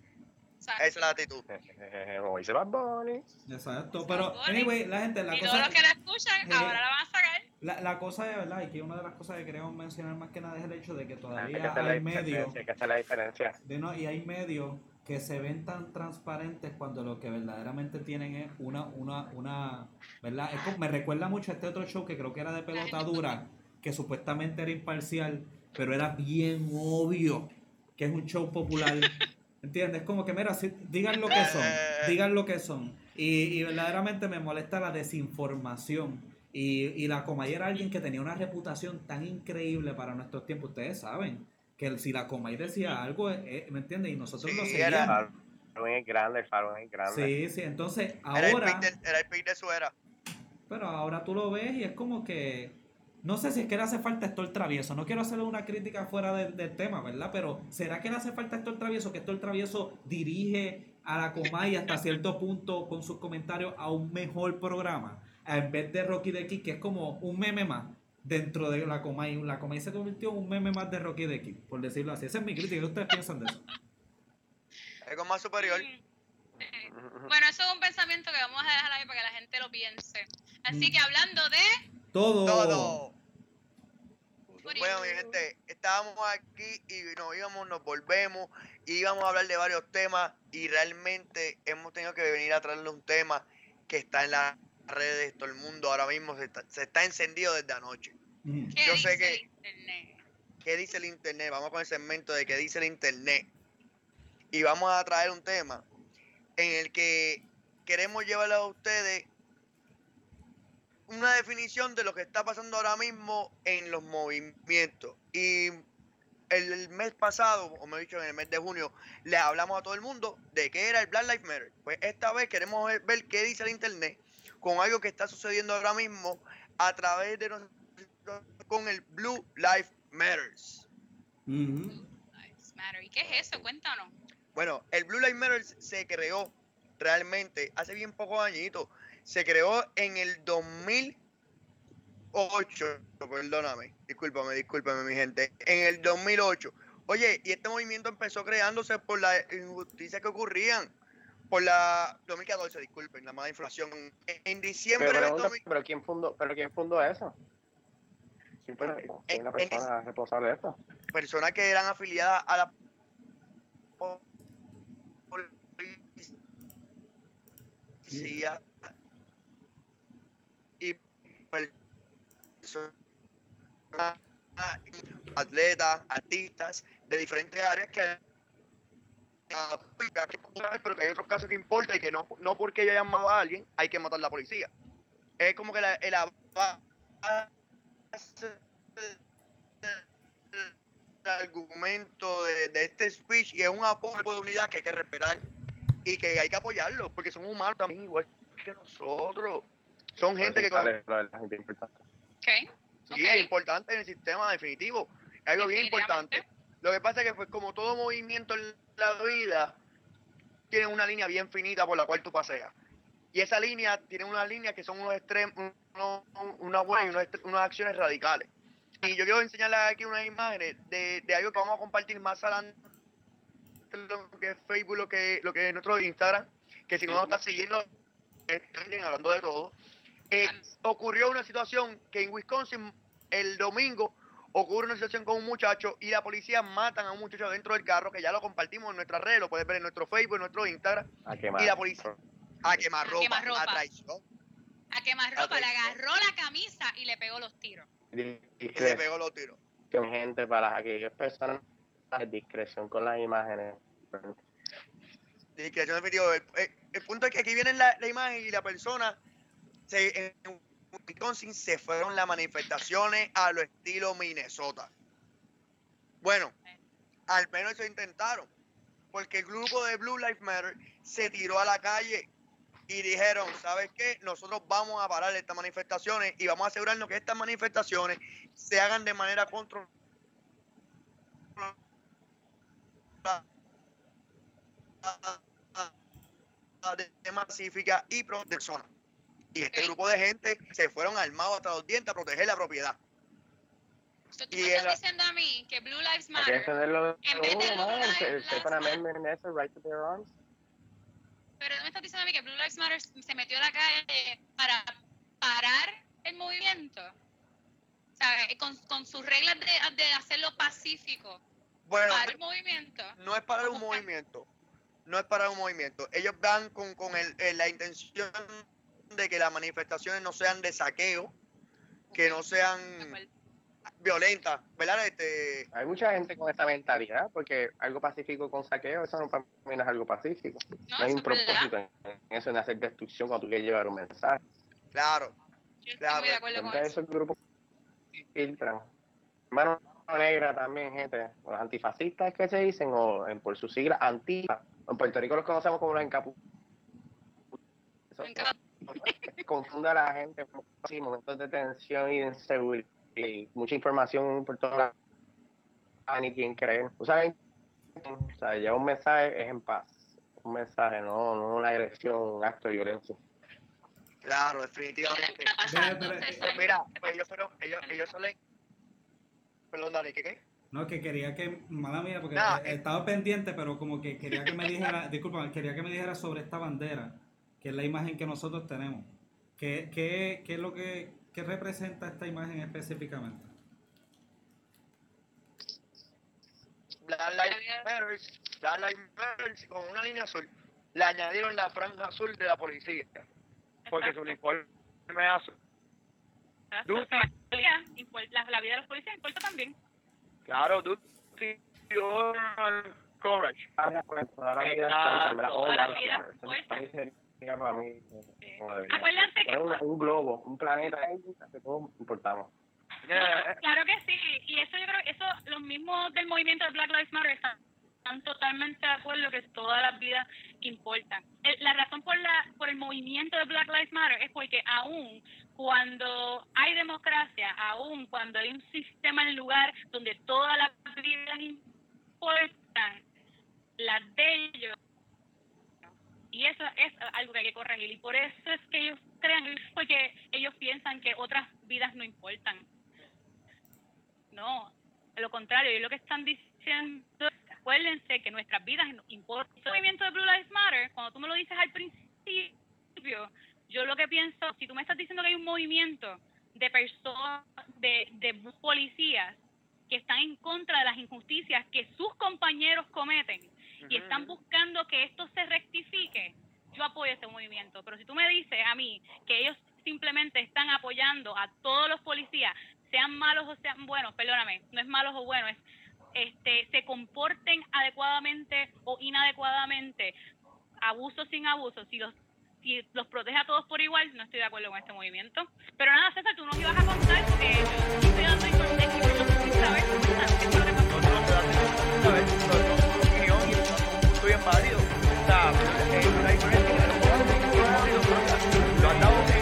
Exacto. Es la actitud. Como dice Bad Bunny. Exacto, pero anyway, la gente, la y todos cosa, los que la escuchan, Eh, ahora la van a sacar. la, la cosa es verdad, y que una de las cosas que queremos mencionar más que nada es el hecho de que Hay que todavía hacer la hay medios, hay que hacer la diferencia. de no, y hay medios que se ven tan transparentes cuando lo que verdaderamente tienen es una, una, una, ¿verdad? Es como- me recuerda mucho a este otro show que creo que era de pelota dura, que supuestamente era imparcial, pero era bien obvio que es un show popular. ¿Entiendes? Como que, mira, si- digan lo que son, digan lo que son. Y, y verdaderamente me molesta la desinformación. Y, y la Comay era alguien que tenía una reputación tan increíble para nuestros tiempos. Ustedes saben que si la Comay decía algo, eh, ¿me entiendes? Y nosotros Sí, lo seguíamos. Es grande, el farón es grande. Sí, sí, entonces Era el, ahora, pick de, era el pick de su era. pero ahora tú lo ves y es como que, no sé si es que le hace falta Héctor Travieso, no quiero hacerle una crítica fuera del, del tema, ¿verdad? Pero ¿será que le hace falta Héctor Travieso? Que Héctor Travieso dirige a la Comay hasta cierto punto con sus comentarios a un mejor programa. en vez de Rocky de Kid, que es como un meme más dentro de la Comay. La Comay se convirtió en un meme más de Rocky de Kid, por decirlo así. Esa es mi crítica. ¿Qué ustedes piensan de eso? Algo más superior. Bueno, eso es un pensamiento que vamos a dejar ahí para que la gente lo piense. Así que hablando de... Todo. Todo. Bueno, mi gente, estábamos aquí y nos íbamos, nos volvemos y íbamos a hablar de varios temas y realmente hemos tenido que venir a traerle un tema que está en las redes, todo el mundo ahora mismo se está, se está encendido desde anoche. Mm. ¿Qué Yo dice sé que- el internet? ¿Qué dice el internet? Vamos con el segmento de qué dice el internet. Y vamos a traer un tema en el que queremos llevarle a ustedes una definición de lo que está pasando ahora mismo en los movimientos. Y el, el mes pasado, o me he dicho en el mes de junio, le hablamos a todo el mundo de qué era el Black Lives Matter. Pues esta vez queremos ver, qué dice el internet con algo que está sucediendo ahora mismo a través de nosotros con el Blue Lives Matters. Ujú. Lives Matter. ¿Y qué es eso? Cuéntanos. Bueno, el Blue Lives Matter se creó realmente hace bien pocos añitos. Se creó en el 2008. Perdóname, discúlpame, discúlpame, mi gente. En el 2008. Oye, y este movimiento empezó creándose por las injusticias que ocurrían. Por la 2014, disculpen, la mala inflación. En, diciembre Pero, pregunta, 2000 pero quién fundó, pero quién fundó eso? ¿Quién fue la- quién es la En- persona responsable de esto? personas que eran afiliadas a la po- policía y personas, atletas, artistas de diferentes áreas que pero que hay otros casos que importa y que no, no porque haya llamado a alguien hay que matar a la policía. Es como que la, el argumento de, de este speech y es un apoyo de unidad que hay que respetar y que hay que apoyarlo porque son humanos también igual que nosotros. Son gente que Sale la gente importante. ¿Ok? sí, es importante en el sistema definitivo. Es algo bien importante. Lo que pasa es que pues como todo movimiento en la vida tiene una línea bien finita por la cual tú paseas. Y esa línea tiene unas líneas que son unos extremos, unos, unas buenas y unos unas acciones radicales. Y yo quiero enseñarles aquí unas imágenes de, de algo que vamos a compartir más adelante lo que es Facebook, lo que, lo que es nuestro Instagram, que si no nos está siguiendo, estén hablando de todo. Eh, ocurrió una situación que en Wisconsin el domingo ocurre una situación con un muchacho y la policía matan a un muchacho dentro del carro, que ya lo compartimos en nuestras redes, lo puedes ver en nuestro Facebook, en nuestro Instagram, A quemar. y la policía a quemar A ropa, quemarropa. a traición, A quemar ropa, le traición. agarró la camisa y le pegó los tiros. y le pegó los tiros. gente, para aquellas personas, discreción con las imágenes. Discreción definitiva. El, el- el punto es que aquí viene la, la imagen y la persona se, en Wisconsin se fueron las manifestaciones a lo estilo Minnesota. Bueno, al menos eso intentaron. Porque el grupo de Blue Lives Matter se tiró a la calle y dijeron, ¿sabes qué? Nosotros vamos a parar estas manifestaciones y vamos a asegurarnos que estas manifestaciones se hagan de manera controlada de, de pacífica y protección. Y este grupo de gente se fueron armados hasta los dientes a proteger la propiedad. So, tú Y me estás la- diciendo a mí que Blue Lives Matter, En vez de Blue. Lives Matter. Right to bear arms. pero tú me estás diciendo a mí que Blue Lives Matter se metió a la calle para parar el movimiento. O sea, eh, con, con sus reglas de, de hacerlo pacífico. Bueno, Parar el movimiento. no es para un movimiento. No es para un movimiento. Ellos van con, con el- el- la intención de que las manifestaciones no sean de saqueo, que no sean violentas, ¿verdad? Este, Hay mucha gente con esa mentalidad, porque algo pacífico con saqueo, eso no para mí no es algo pacífico. No, No hay un propósito en en eso, en hacer destrucción cuando tú quieres llevar un mensaje. claro, Yo estoy Claro, muy de acuerdo con eso. esos grupos filtran. Mano negra también, gente. Los antifascistas que se dicen, o en, por sus siglas, antifa. En Puerto Rico los conocemos como los encapuchados. Confunde a la gente en momentos de tensión y de inseguridad. Y mucha información por todos lados. A ni quien creer. O sea, o sea, ya un mensaje es en paz. Un mensaje, no, no una agresión, un acto de violencia. Claro, definitivamente. Mira, pues ellos fueron, ellos, ellos son Perdón, dale, ¿qué qué? No, que quería que, mala mía, porque Nah, he- he estado pendiente, pero como que quería que me dijera, disculpa, quería que me dijera sobre esta bandera, que es la imagen que nosotros tenemos. ¿Qué, qué, qué es lo que qué representa esta imagen específicamente? Black Lives Matter, Black Lives Matter con una línea azul. Le añadieron la franja azul de la policía. Porque su uniforme es azul. La, la vida de los policías importa también. Claro, duty courage. Pues, la vida Ah, la para mí mí, Eh, como debería. Acuérdense que un, un globo, un planeta que todos importamos. Claro que sí, y eso yo creo que eso, los mismos del movimiento de Black Lives Matter están, están totalmente de acuerdo que todas las vidas importan. El- la razón por la por el movimiento de Black Lives Matter es porque aún cuando hay democracia, aún cuando hay un sistema en lugar donde todas las vidas importan, las de ellos y eso es algo que hay que corregir y por eso es que ellos crean porque ellos piensan que otras vidas no importan no, a lo contrario, ellos lo que están diciendo, acuérdense que nuestras vidas importan. El movimiento de Blue Lives Matter, cuando tú me lo dices al principio, yo lo que pienso, si tú me estás diciendo que hay un movimiento de personas, de, de policías que están en contra de las injusticias que sus compañeros cometen y están buscando que esto se rectifique, yo apoyo ese movimiento. Pero si tú me dices a mí que ellos simplemente están apoyando a todos los policías, sean malos o sean buenos, perdóname, no es malos o buenos, es este, se comporten adecuadamente o inadecuadamente, abuso sin abuso, si los si los protege a todos por igual, no estoy de acuerdo con este movimiento. Pero nada, César, tú nos ibas a contar, porque yo estoy dando información, ¿sabes? ¿Qué fue lo que pasó?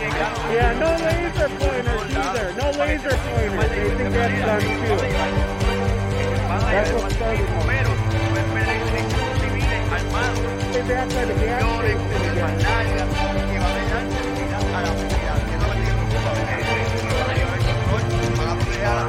En grano. Yeah, no laser pointers either. No laser pointers. They think that's done too. That's started. They a again. la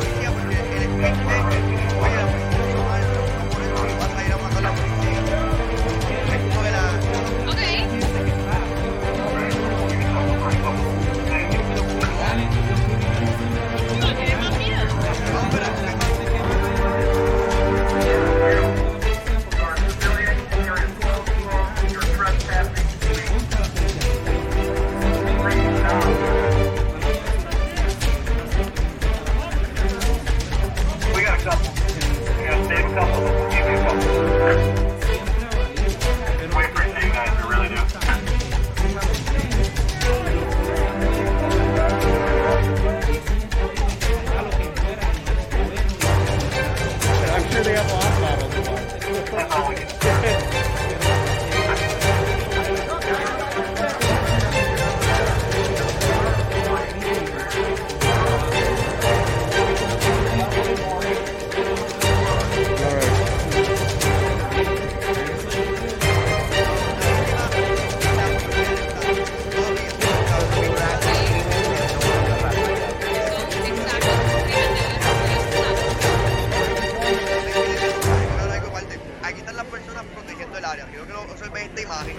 personas protegiendo el área. Quiero que lo observen esta imagen.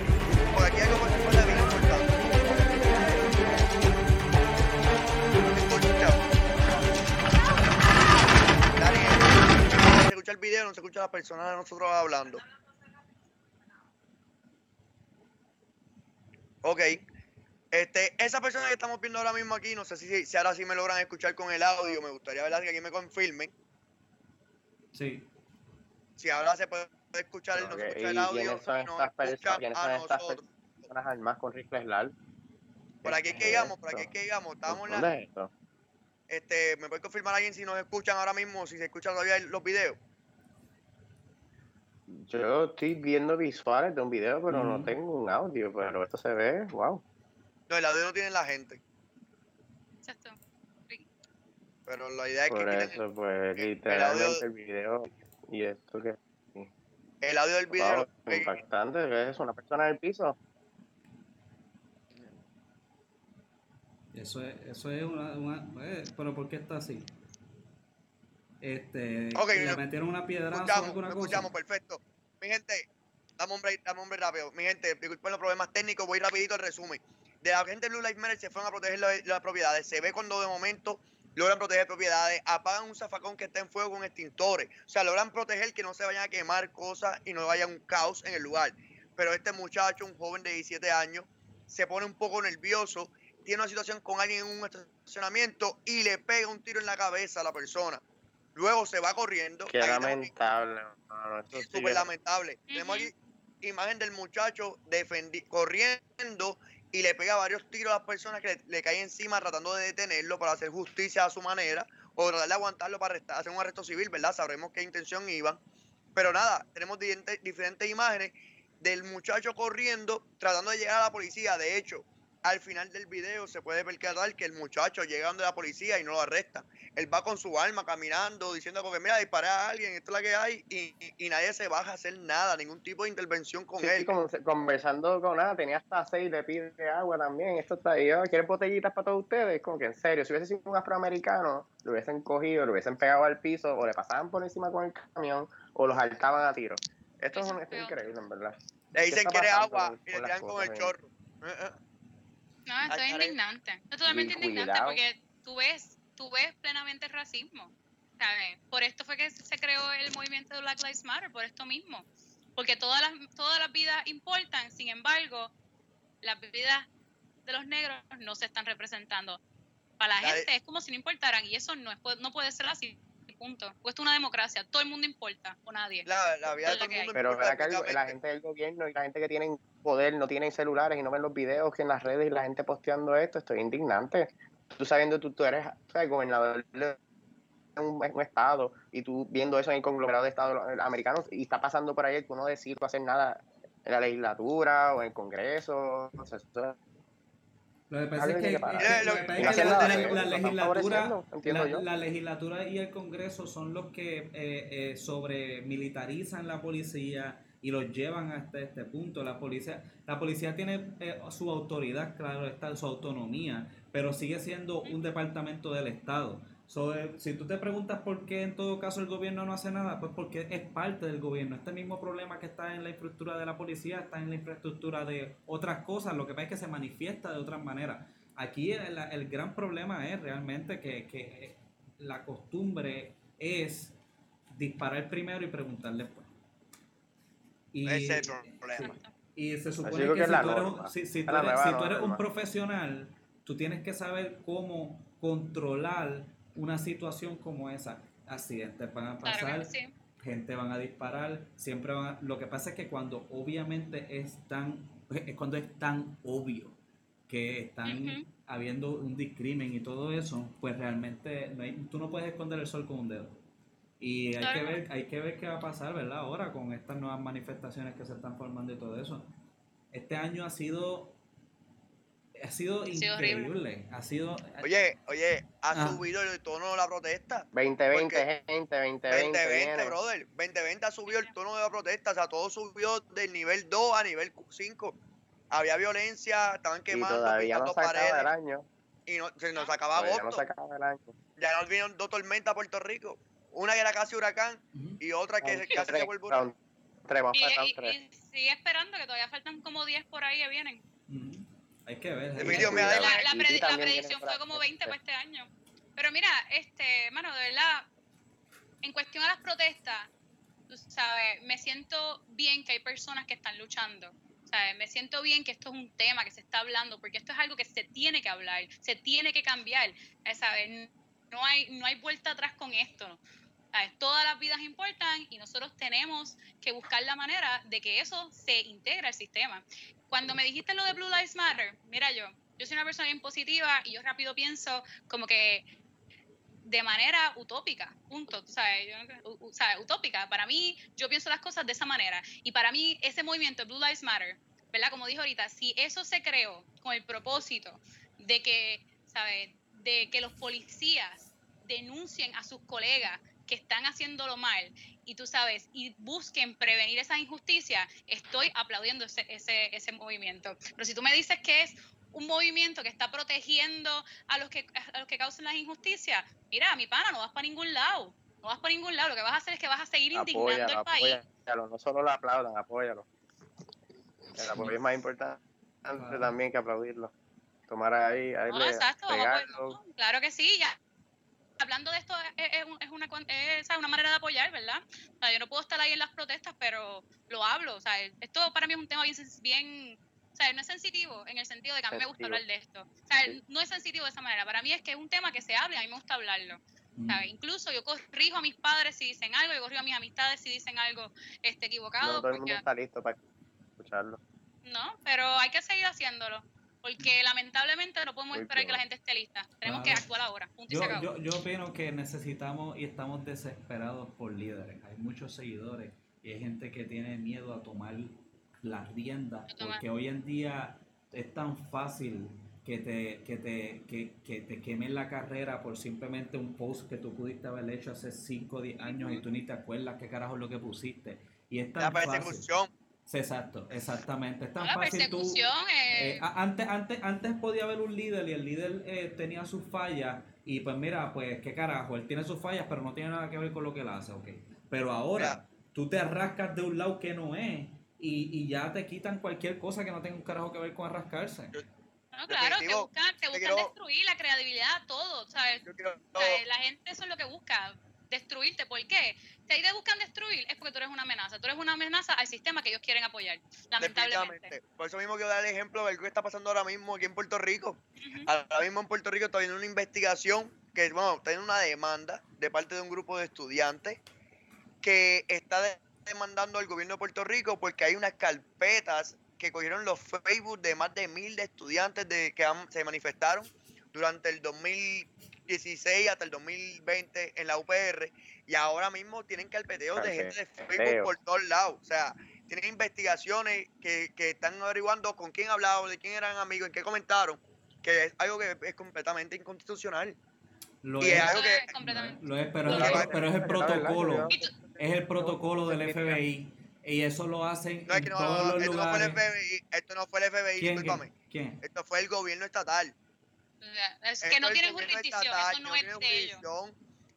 Por aquí hay algo que es bien importante. Se escucha el video, no se escucha la persona de nosotros hablando. Ok. Este, esa persona que estamos viendo ahora mismo aquí, no sé si, si ahora sí me logran escuchar con el audio. Me gustaría ¿verdad? que aquí me confirmen. Sí. Si ahora se puede escuchar, no se escucha ¿y el audio, quiénes son no estas escucha personas? ¿Quiénes a son estas nosotros. personas armadas con rifles largos? Por aquí es ¿Qué que es llegamos, por aquí es que llegamos. Estábamos en la, ¿Dónde es esto? este, ¿me puede confirmar alguien si nos escuchan ahora mismo, si se escuchan todavía los videos? Yo estoy viendo visuales de un video, pero no tengo un audio, pero esto se ve, wow. No, el audio lo tiene la gente, Exacto. pero la idea es que Por quiten eso, pues, audio- literalmente el video y esto que el audio del video. wow, eh, impactante, ¿qué es eso? ¿Una persona en el piso? Eso es, eso es una, una eh, pero ¿por qué está así? Este, Ok, le metieron una piedra escuchamos, alguna cosa. escuchamos, perfecto. Mi gente, dame un break, dame un break rápido. Mi gente, disculpen los problemas técnicos, voy rapidito al resumen. De la gente de Blue Lives Matter se fueron a proteger la- las propiedades. Se ve cuando de momento logran proteger propiedades, apagan un zafacón que está en fuego con extintores. O sea, logran proteger que no se vayan a quemar cosas y no vaya un caos en el lugar. Pero este muchacho, un joven de 17 años, se pone un poco nervioso, tiene una situación con alguien en un estacionamiento y le pega un tiro en la cabeza a la persona. Luego se va corriendo. Qué lamentable. mano, esto es sí súper lamentable. Tenemos aquí imagen del muchacho defendi- corriendo y le pega varios tiros a las personas que le, le caen encima tratando de detenerlo para hacer justicia a su manera o tratar de aguantarlo para arrestar- hacer un arresto civil, ¿verdad? Sabremos qué intención iban. Pero nada, tenemos diferentes, diferentes imágenes del muchacho corriendo tratando de llegar a la policía. De hecho, al final del video se puede percatar que el muchacho llega donde la policía y no lo arresta. Él va con su arma caminando, diciendo como que mira, disparé a alguien, esto es la que hay, y, y- y nadie se baja a hacer nada, ningún tipo de intervención con Sí, él. se- conversando con nada, tenía hasta seis, le pide agua también. Esto está ahí, oh, ¿quieren botellitas para todos ustedes? Como que en serio, si hubiese sido un afroamericano, lo hubiesen cogido, lo hubiesen pegado al piso, o le pasaban por encima con el camión, o los altaban a tiro. Esto es, un- esto increíble, en verdad. Le ¿Qué dicen que eres agua con- y le tiran con el chorro. Eh, eh. No, esto Ay, es indignante. Es totalmente Y indignante cuidado. porque tú ves, tú ves plenamente el racismo. ¿sabes? Por esto fue que se creó el movimiento de Black Lives Matter, por esto mismo. Porque todas las, todas las vidas importan, sin embargo, las vidas de los negros no se están representando. Para la gente es como si no importaran y eso no, es, no puede ser así. Punto. Pues esto es una democracia, todo el mundo importa, o nadie. La, la vida de todo el mundo Pero importa ¿verdad que algo- la gente del gobierno y la gente que tienen poder no tienen celulares y no ven los videos que en las redes y la gente posteando esto, estoy indignante. Tú sabiendo, tú, tú eres gobernador de un, un estado y tú viendo eso en el conglomerado de estados americanos y está pasando por ahí, tú no decides hacer nada en la legislatura o en el Congreso. o sea, eso- Lo que pasa es que, la legislatura y el Congreso son los que eh, eh, sobre militarizan la policía y los llevan hasta este punto. La policía, la policía tiene eh, su autoridad, claro, está su autonomía, pero sigue siendo un departamento del Estado. So, eh, si tú te preguntas por qué en todo caso el gobierno no hace nada, pues porque es parte del gobierno. Este mismo problema que está en la infraestructura de la policía está en la infraestructura de otras cosas. Lo que pasa es que se manifiesta de otras maneras. Aquí el, el gran problema es realmente que, que la costumbre es disparar primero y preguntar después. Y, Ese es el problema. Y se supone que, si tú eres, si, si tú eres, nueva si tú eres un profesional, tú tienes que saber cómo controlar una situación como esa. Accidentes van a pasar, Claro que sí. gente van a disparar, siempre van a- Lo que pasa es que cuando obviamente es tan... Es cuando es tan obvio que están habiendo un discrimen y todo eso, pues realmente no hay- tú no puedes esconder el sol con un dedo. Y hay que ver, hay que ver qué va a pasar, ¿verdad? Ahora con estas nuevas manifestaciones que se están formando y todo eso. Este año ha sido ha sido Ha sido horrible. increíble, ha sido Oye, oye, ha Ah. subido el tono de la protesta. 2020, Porque- gente, 2020. 2020, viene. brother. 2020 ha subido el tono de la protesta. O sea, todo subió del nivel 2 a nivel 5. Había violencia, estaban Y quemando, todavía no se acaba el paredes. año. Y no, se nos acaba Todavía no agosto. se acaba el año. Ya nos vinieron dos tormentas a Puerto Rico. Una que era casi huracán y otra que casi se vuelve huracán. Y, sigue esperando que todavía faltan como 10 por ahí que vienen. Hay que ver. hay La, predi- predicción fue como para- 20 para este año. Pero mira, este, mano, de verdad, en cuestión a las protestas, tú sabes, me siento bien que hay personas que están luchando. ¿sabes? Me siento bien que esto es un tema que se está hablando, porque esto es algo que se tiene que hablar, se tiene que cambiar. ¿sabes? No hay, no hay vuelta atrás con esto. ¿no? Todas las vidas importan y nosotros tenemos que buscar la manera de que eso se integre al sistema. Cuando me dijiste lo de Blue Lives Matter, mira yo, yo soy una persona bien positiva y yo rápido pienso como que de manera utópica, punto, tú sabes, yo u- u- sabes, utópica. Para mí, yo pienso las cosas de esa manera. Y para mí, ese movimiento Blue Lives Matter, ¿verdad? Como dijo ahorita, si eso se creó con el propósito de que, ¿sabes? De que los policías denuncien a sus colegas que están haciéndolo mal y tú sabes, y busquen prevenir esa injusticia, estoy aplaudiendo ese, ese, ese movimiento. Pero si tú me dices que es un movimiento que está protegiendo a los que a los que causan las injusticias, mira, mi pana, no vas para ningún lado. No vas para ningún lado. Lo que vas a hacer es que vas a seguir indignando Apóyalo, al país. apóyalo. No solo lo aplaudan, apóyalo. El apoyo es más importante también que aplaudirlo. Tomar ahí, ahí No, exacto, pegarlo. claro que sí, ya. Hablando de esto, es, es un- es una, es, una manera de apoyar, ¿verdad? O sea, yo no puedo estar ahí en las protestas, pero lo hablo. O sea, esto para mí es un tema bien, o sea, no es sensitivo en el sentido de que a mí me gusta hablar de esto. O sea, Sí. no es sensitivo de esa manera. Para mí es que es un tema que se habla y a mí me gusta hablarlo. Mm. ¿sabes? Incluso yo corrijo a mis padres si dicen algo, yo corrijo a mis amistades si dicen algo este, equivocado. No todo el mundo porque- está listo para escucharlo. no, pero hay que seguir haciéndolo. Porque lamentablemente no podemos Muy esperar que la gente esté lista. Tenemos Claro. que actuar ahora. Punto y Yo, se acabó. yo, yo opino que necesitamos y estamos desesperados por líderes. Hay muchos seguidores y hay gente que tiene miedo a tomar las riendas porque hoy en día es tan fácil que te, que te, que, que te quemen la carrera por simplemente un post que tú pudiste haber hecho hace 5 o 10 años y tú ni te acuerdas qué carajo es lo que pusiste. Y es tan La fácil. persecución. Sí, Exacto, exactamente. Es tan la fácil tú... persecución Eh, eh, antes, antes, antes podía haber un líder y el líder eh, tenía sus fallas y pues mira, pues qué carajo, él tiene sus fallas pero no tiene nada que ver con lo que él hace, ok. Pero ahora tú te arrascas de un lado que no es y, y ya te quitan cualquier cosa que no tenga un carajo que ver con arrascarse. no, claro, te buscan, te buscan quiero- destruir la credibilidad, todo. ¿sabes? Yo quiero, O sea, la gente eso es lo que busca, destruirte. ¿Por qué? Si ahí te buscan destruir es porque tú eres una amenaza. Tú eres una amenaza al sistema que ellos quieren apoyar, lamentablemente. Por eso mismo quiero dar el ejemplo de lo que está pasando ahora mismo aquí en Puerto Rico. Ahora mismo en Puerto Rico está habiendo una investigación que, bueno, está en una demanda de parte de un grupo de estudiantes que está de- demandando al gobierno de Puerto Rico porque hay unas carpetas que cogieron los Facebook de más de mil de estudiantes de, que han- se manifestaron durante el 2016 hasta el 2020 en la UPR y ahora mismo tienen carpeteos de gente de Facebook por todos lados. O sea, tienen investigaciones que, que están averiguando con quién hablaban, de quién eran amigos, en qué comentaron, que es algo que es completamente inconstitucional. Lo Y es, es algo que- es lo es, pero, es, Claro, pero es el protocolo, es el protocolo del FBI y eso lo hacen No es en no, todos los esto no fue el lugares. FBI, esto no fue el FBI, ¿Quién? discúlpame. ¿Quién? Esto fue el gobierno estatal. Es que no tienen jurisdicción, estatal, eso no es de ellos.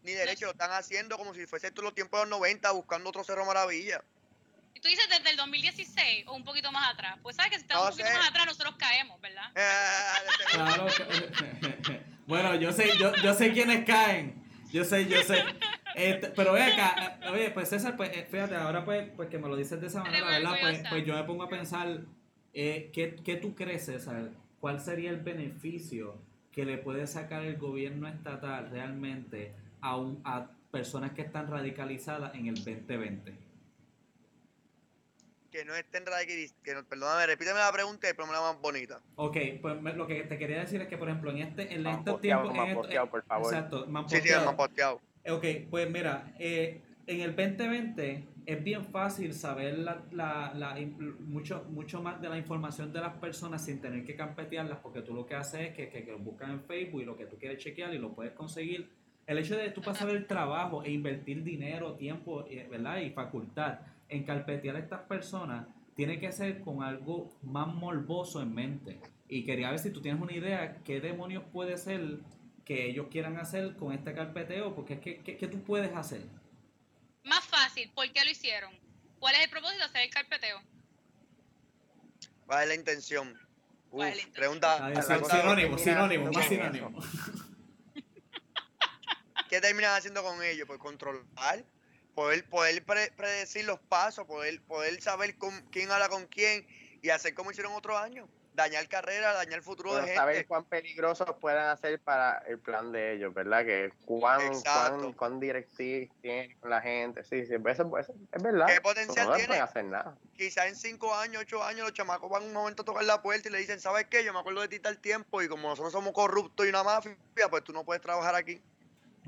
Ni derecho, lo están haciendo como si fuese todos los tiempos de los 90 buscando otro Cerro Maravilla. Y tú dices desde el 2016 o un poquito más atrás. Pues sabes que si estamos No un poquito sé. más atrás nosotros caemos, ¿verdad? Claro que- bueno, yo sé, yo, yo sé quiénes caen. Yo sé, yo sé. Este, pero ve acá, eh, oye, pues César, pues eh, fíjate, ahora pues, pues que me lo dices de esa manera, ¿verdad? Pues, pues yo me pongo a pensar, eh, ¿qué, ¿qué tú crees, César? ¿Cuál sería el beneficio que le puede sacar el gobierno estatal realmente a, un, a personas que están radicalizadas en el 2020? que no estén no, perdóname, repíteme la pregunta y ponme la más bonita. Ok, pues me- lo que te quería decir es que, por ejemplo, en este en tiempos... más en posteado, por favor. Exacto, más Sí, sí. Ok, pues mira, eh, en el 2020 es bien fácil saber la, la, la mucho, mucho más de la información de las personas sin tener que campetearlas, porque tú lo que haces es que, que, que lo buscas en Facebook y lo que tú quieres chequear y lo puedes conseguir. El hecho de tú pasar el trabajo e invertir dinero, tiempo, ¿verdad? Y facultad en carpetear a estas personas tiene que ser con algo más morboso en mente. Y quería ver si tú tienes una idea qué demonios puede ser que ellos quieran hacer con este carpeteo, porque es que, ¿qué, qué tú puedes hacer? Más fácil, ¿por qué lo hicieron? ¿Cuál es el propósito de hacer el carpeteo? ¿Cuál es la intención? ¿Cuál Uf, es la intención? pregunta, sinónimo, sinónimo, más sinónimo. ¿qué terminan haciendo con ellos? Pues controlar, poder, poder pre- predecir los pasos, poder, poder saber con, quién habla con quién y hacer como hicieron otros años. Dañar carrera, dañar el futuro Bueno, de saber gente. cuán peligrosos pueden hacer para el plan de ellos, ¿verdad? Que cuán, cuán, cuán directriz tienen con la gente. Sí, sí, eso, eso es verdad. ¿Qué potencial no tiene? hacer nada. Quizás en 5 años, 8 años, los chamacos van un momento a tocar la puerta y le dicen, ¿sabes qué? Yo me acuerdo de ti tal tiempo y como nosotros somos corruptos y una mafia, pues tú no puedes trabajar aquí.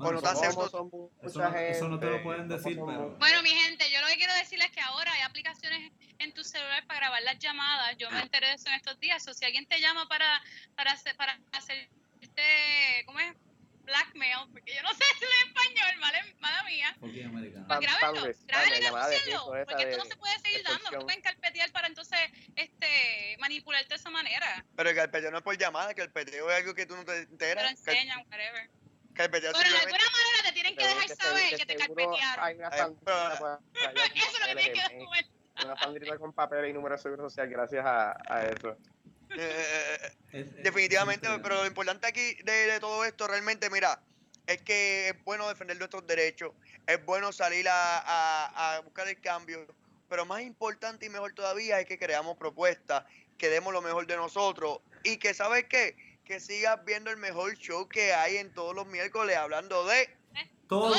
Bueno, no te eso- acepto. Somos- somos Eso mucha no- eso no te lo gente, pueden decir, pero- Bueno, mi gente, yo lo que quiero decirles es que ahora hay aplicaciones en tu celular para grabar las llamadas. Yo me enteré de eso en estos días. O si alguien te llama para, para hacer, para hacer este, ¿cómo es? blackmail, porque yo no sé si en español, mala, mala mía. Fucking americano. Pues grábenlo, grábenlo y denúncienlo, porque esto no se puede seguir dando, no pueden carpetear para entonces este manipularte de esa manera. Pero el carpeteo no es por llamada, que el peteo es algo que tú no te Te lo enteras. Enseñan, whatever. Pero de alguna manera te tienen que dejar que saber que te carpetearon. Hay una por allá con Eso es lo que tienes que documentar. Una fandrita con papeles y números de seguro social gracias a, a eso. Eh, eh, eh, Es- Definitivamente, es pero lo importante aquí de, de todo esto realmente, mira, es que es bueno defender nuestros derechos, es bueno salir a, a- a buscar el cambio, pero más importante y mejor todavía es que creamos propuestas, que demos lo mejor de nosotros y que, ¿sabes qué? Que sigas viendo el mejor show que hay en todos los miércoles hablando de Todo.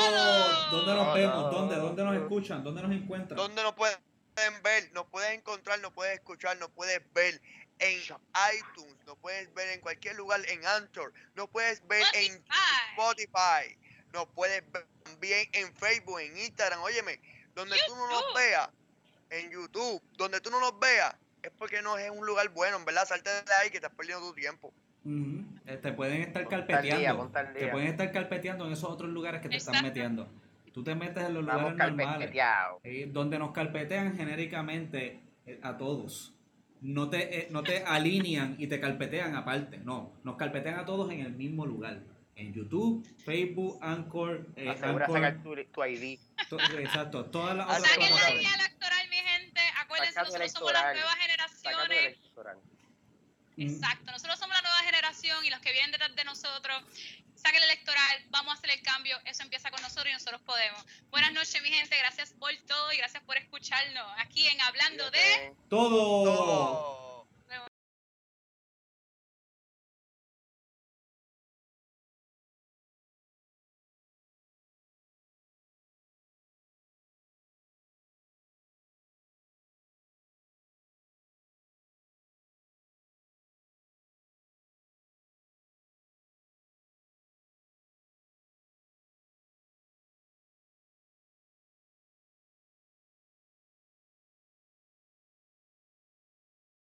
¿Dónde nos vemos? ¿Dónde? ¿Dónde nos escuchan? ¿Dónde nos encuentran? dónde nos pueden ver, nos puedes encontrar, nos puedes escuchar, nos puedes ver en iTunes, nos puedes ver en cualquier lugar, en Anchor, nos puedes ver en Spotify. Nos puedes ver también en Facebook, en Instagram. Óyeme, donde tú no nos YouTube. veas, en YouTube, donde tú no nos veas, es porque no es un lugar bueno, en verdad. Salte de ahí que estás perdiendo tu tiempo. Eh, Te pueden estar Ponte al día, carpeteando. ponte al Te día. pueden estar carpeteando en esos otros lugares que te están Exacto. metiendo. Tú te metes en los Vamos lugares normales. eh, donde nos carpetean genéricamente eh, a todos. No te, eh, no te alinean y te carpetean aparte. No, nos carpetean a todos en el mismo lugar. En YouTube, Facebook, Anchor, eh, Asegura Anchor, sacar tu, tu ID. to- exacto, todas las otras Saquen la guía electoral, mi gente. Acuérdense, nosotros somos las nuevas generaciones. Exacto, nosotros somos la nueva generación y los que vienen detrás de nosotros. Saquen el electoral, vamos a hacer el cambio. Eso empieza con nosotros y nosotros podemos. Buenas noches, mi gente. Gracias por todo y gracias por escucharnos aquí en Hablando de. Todo. Todo.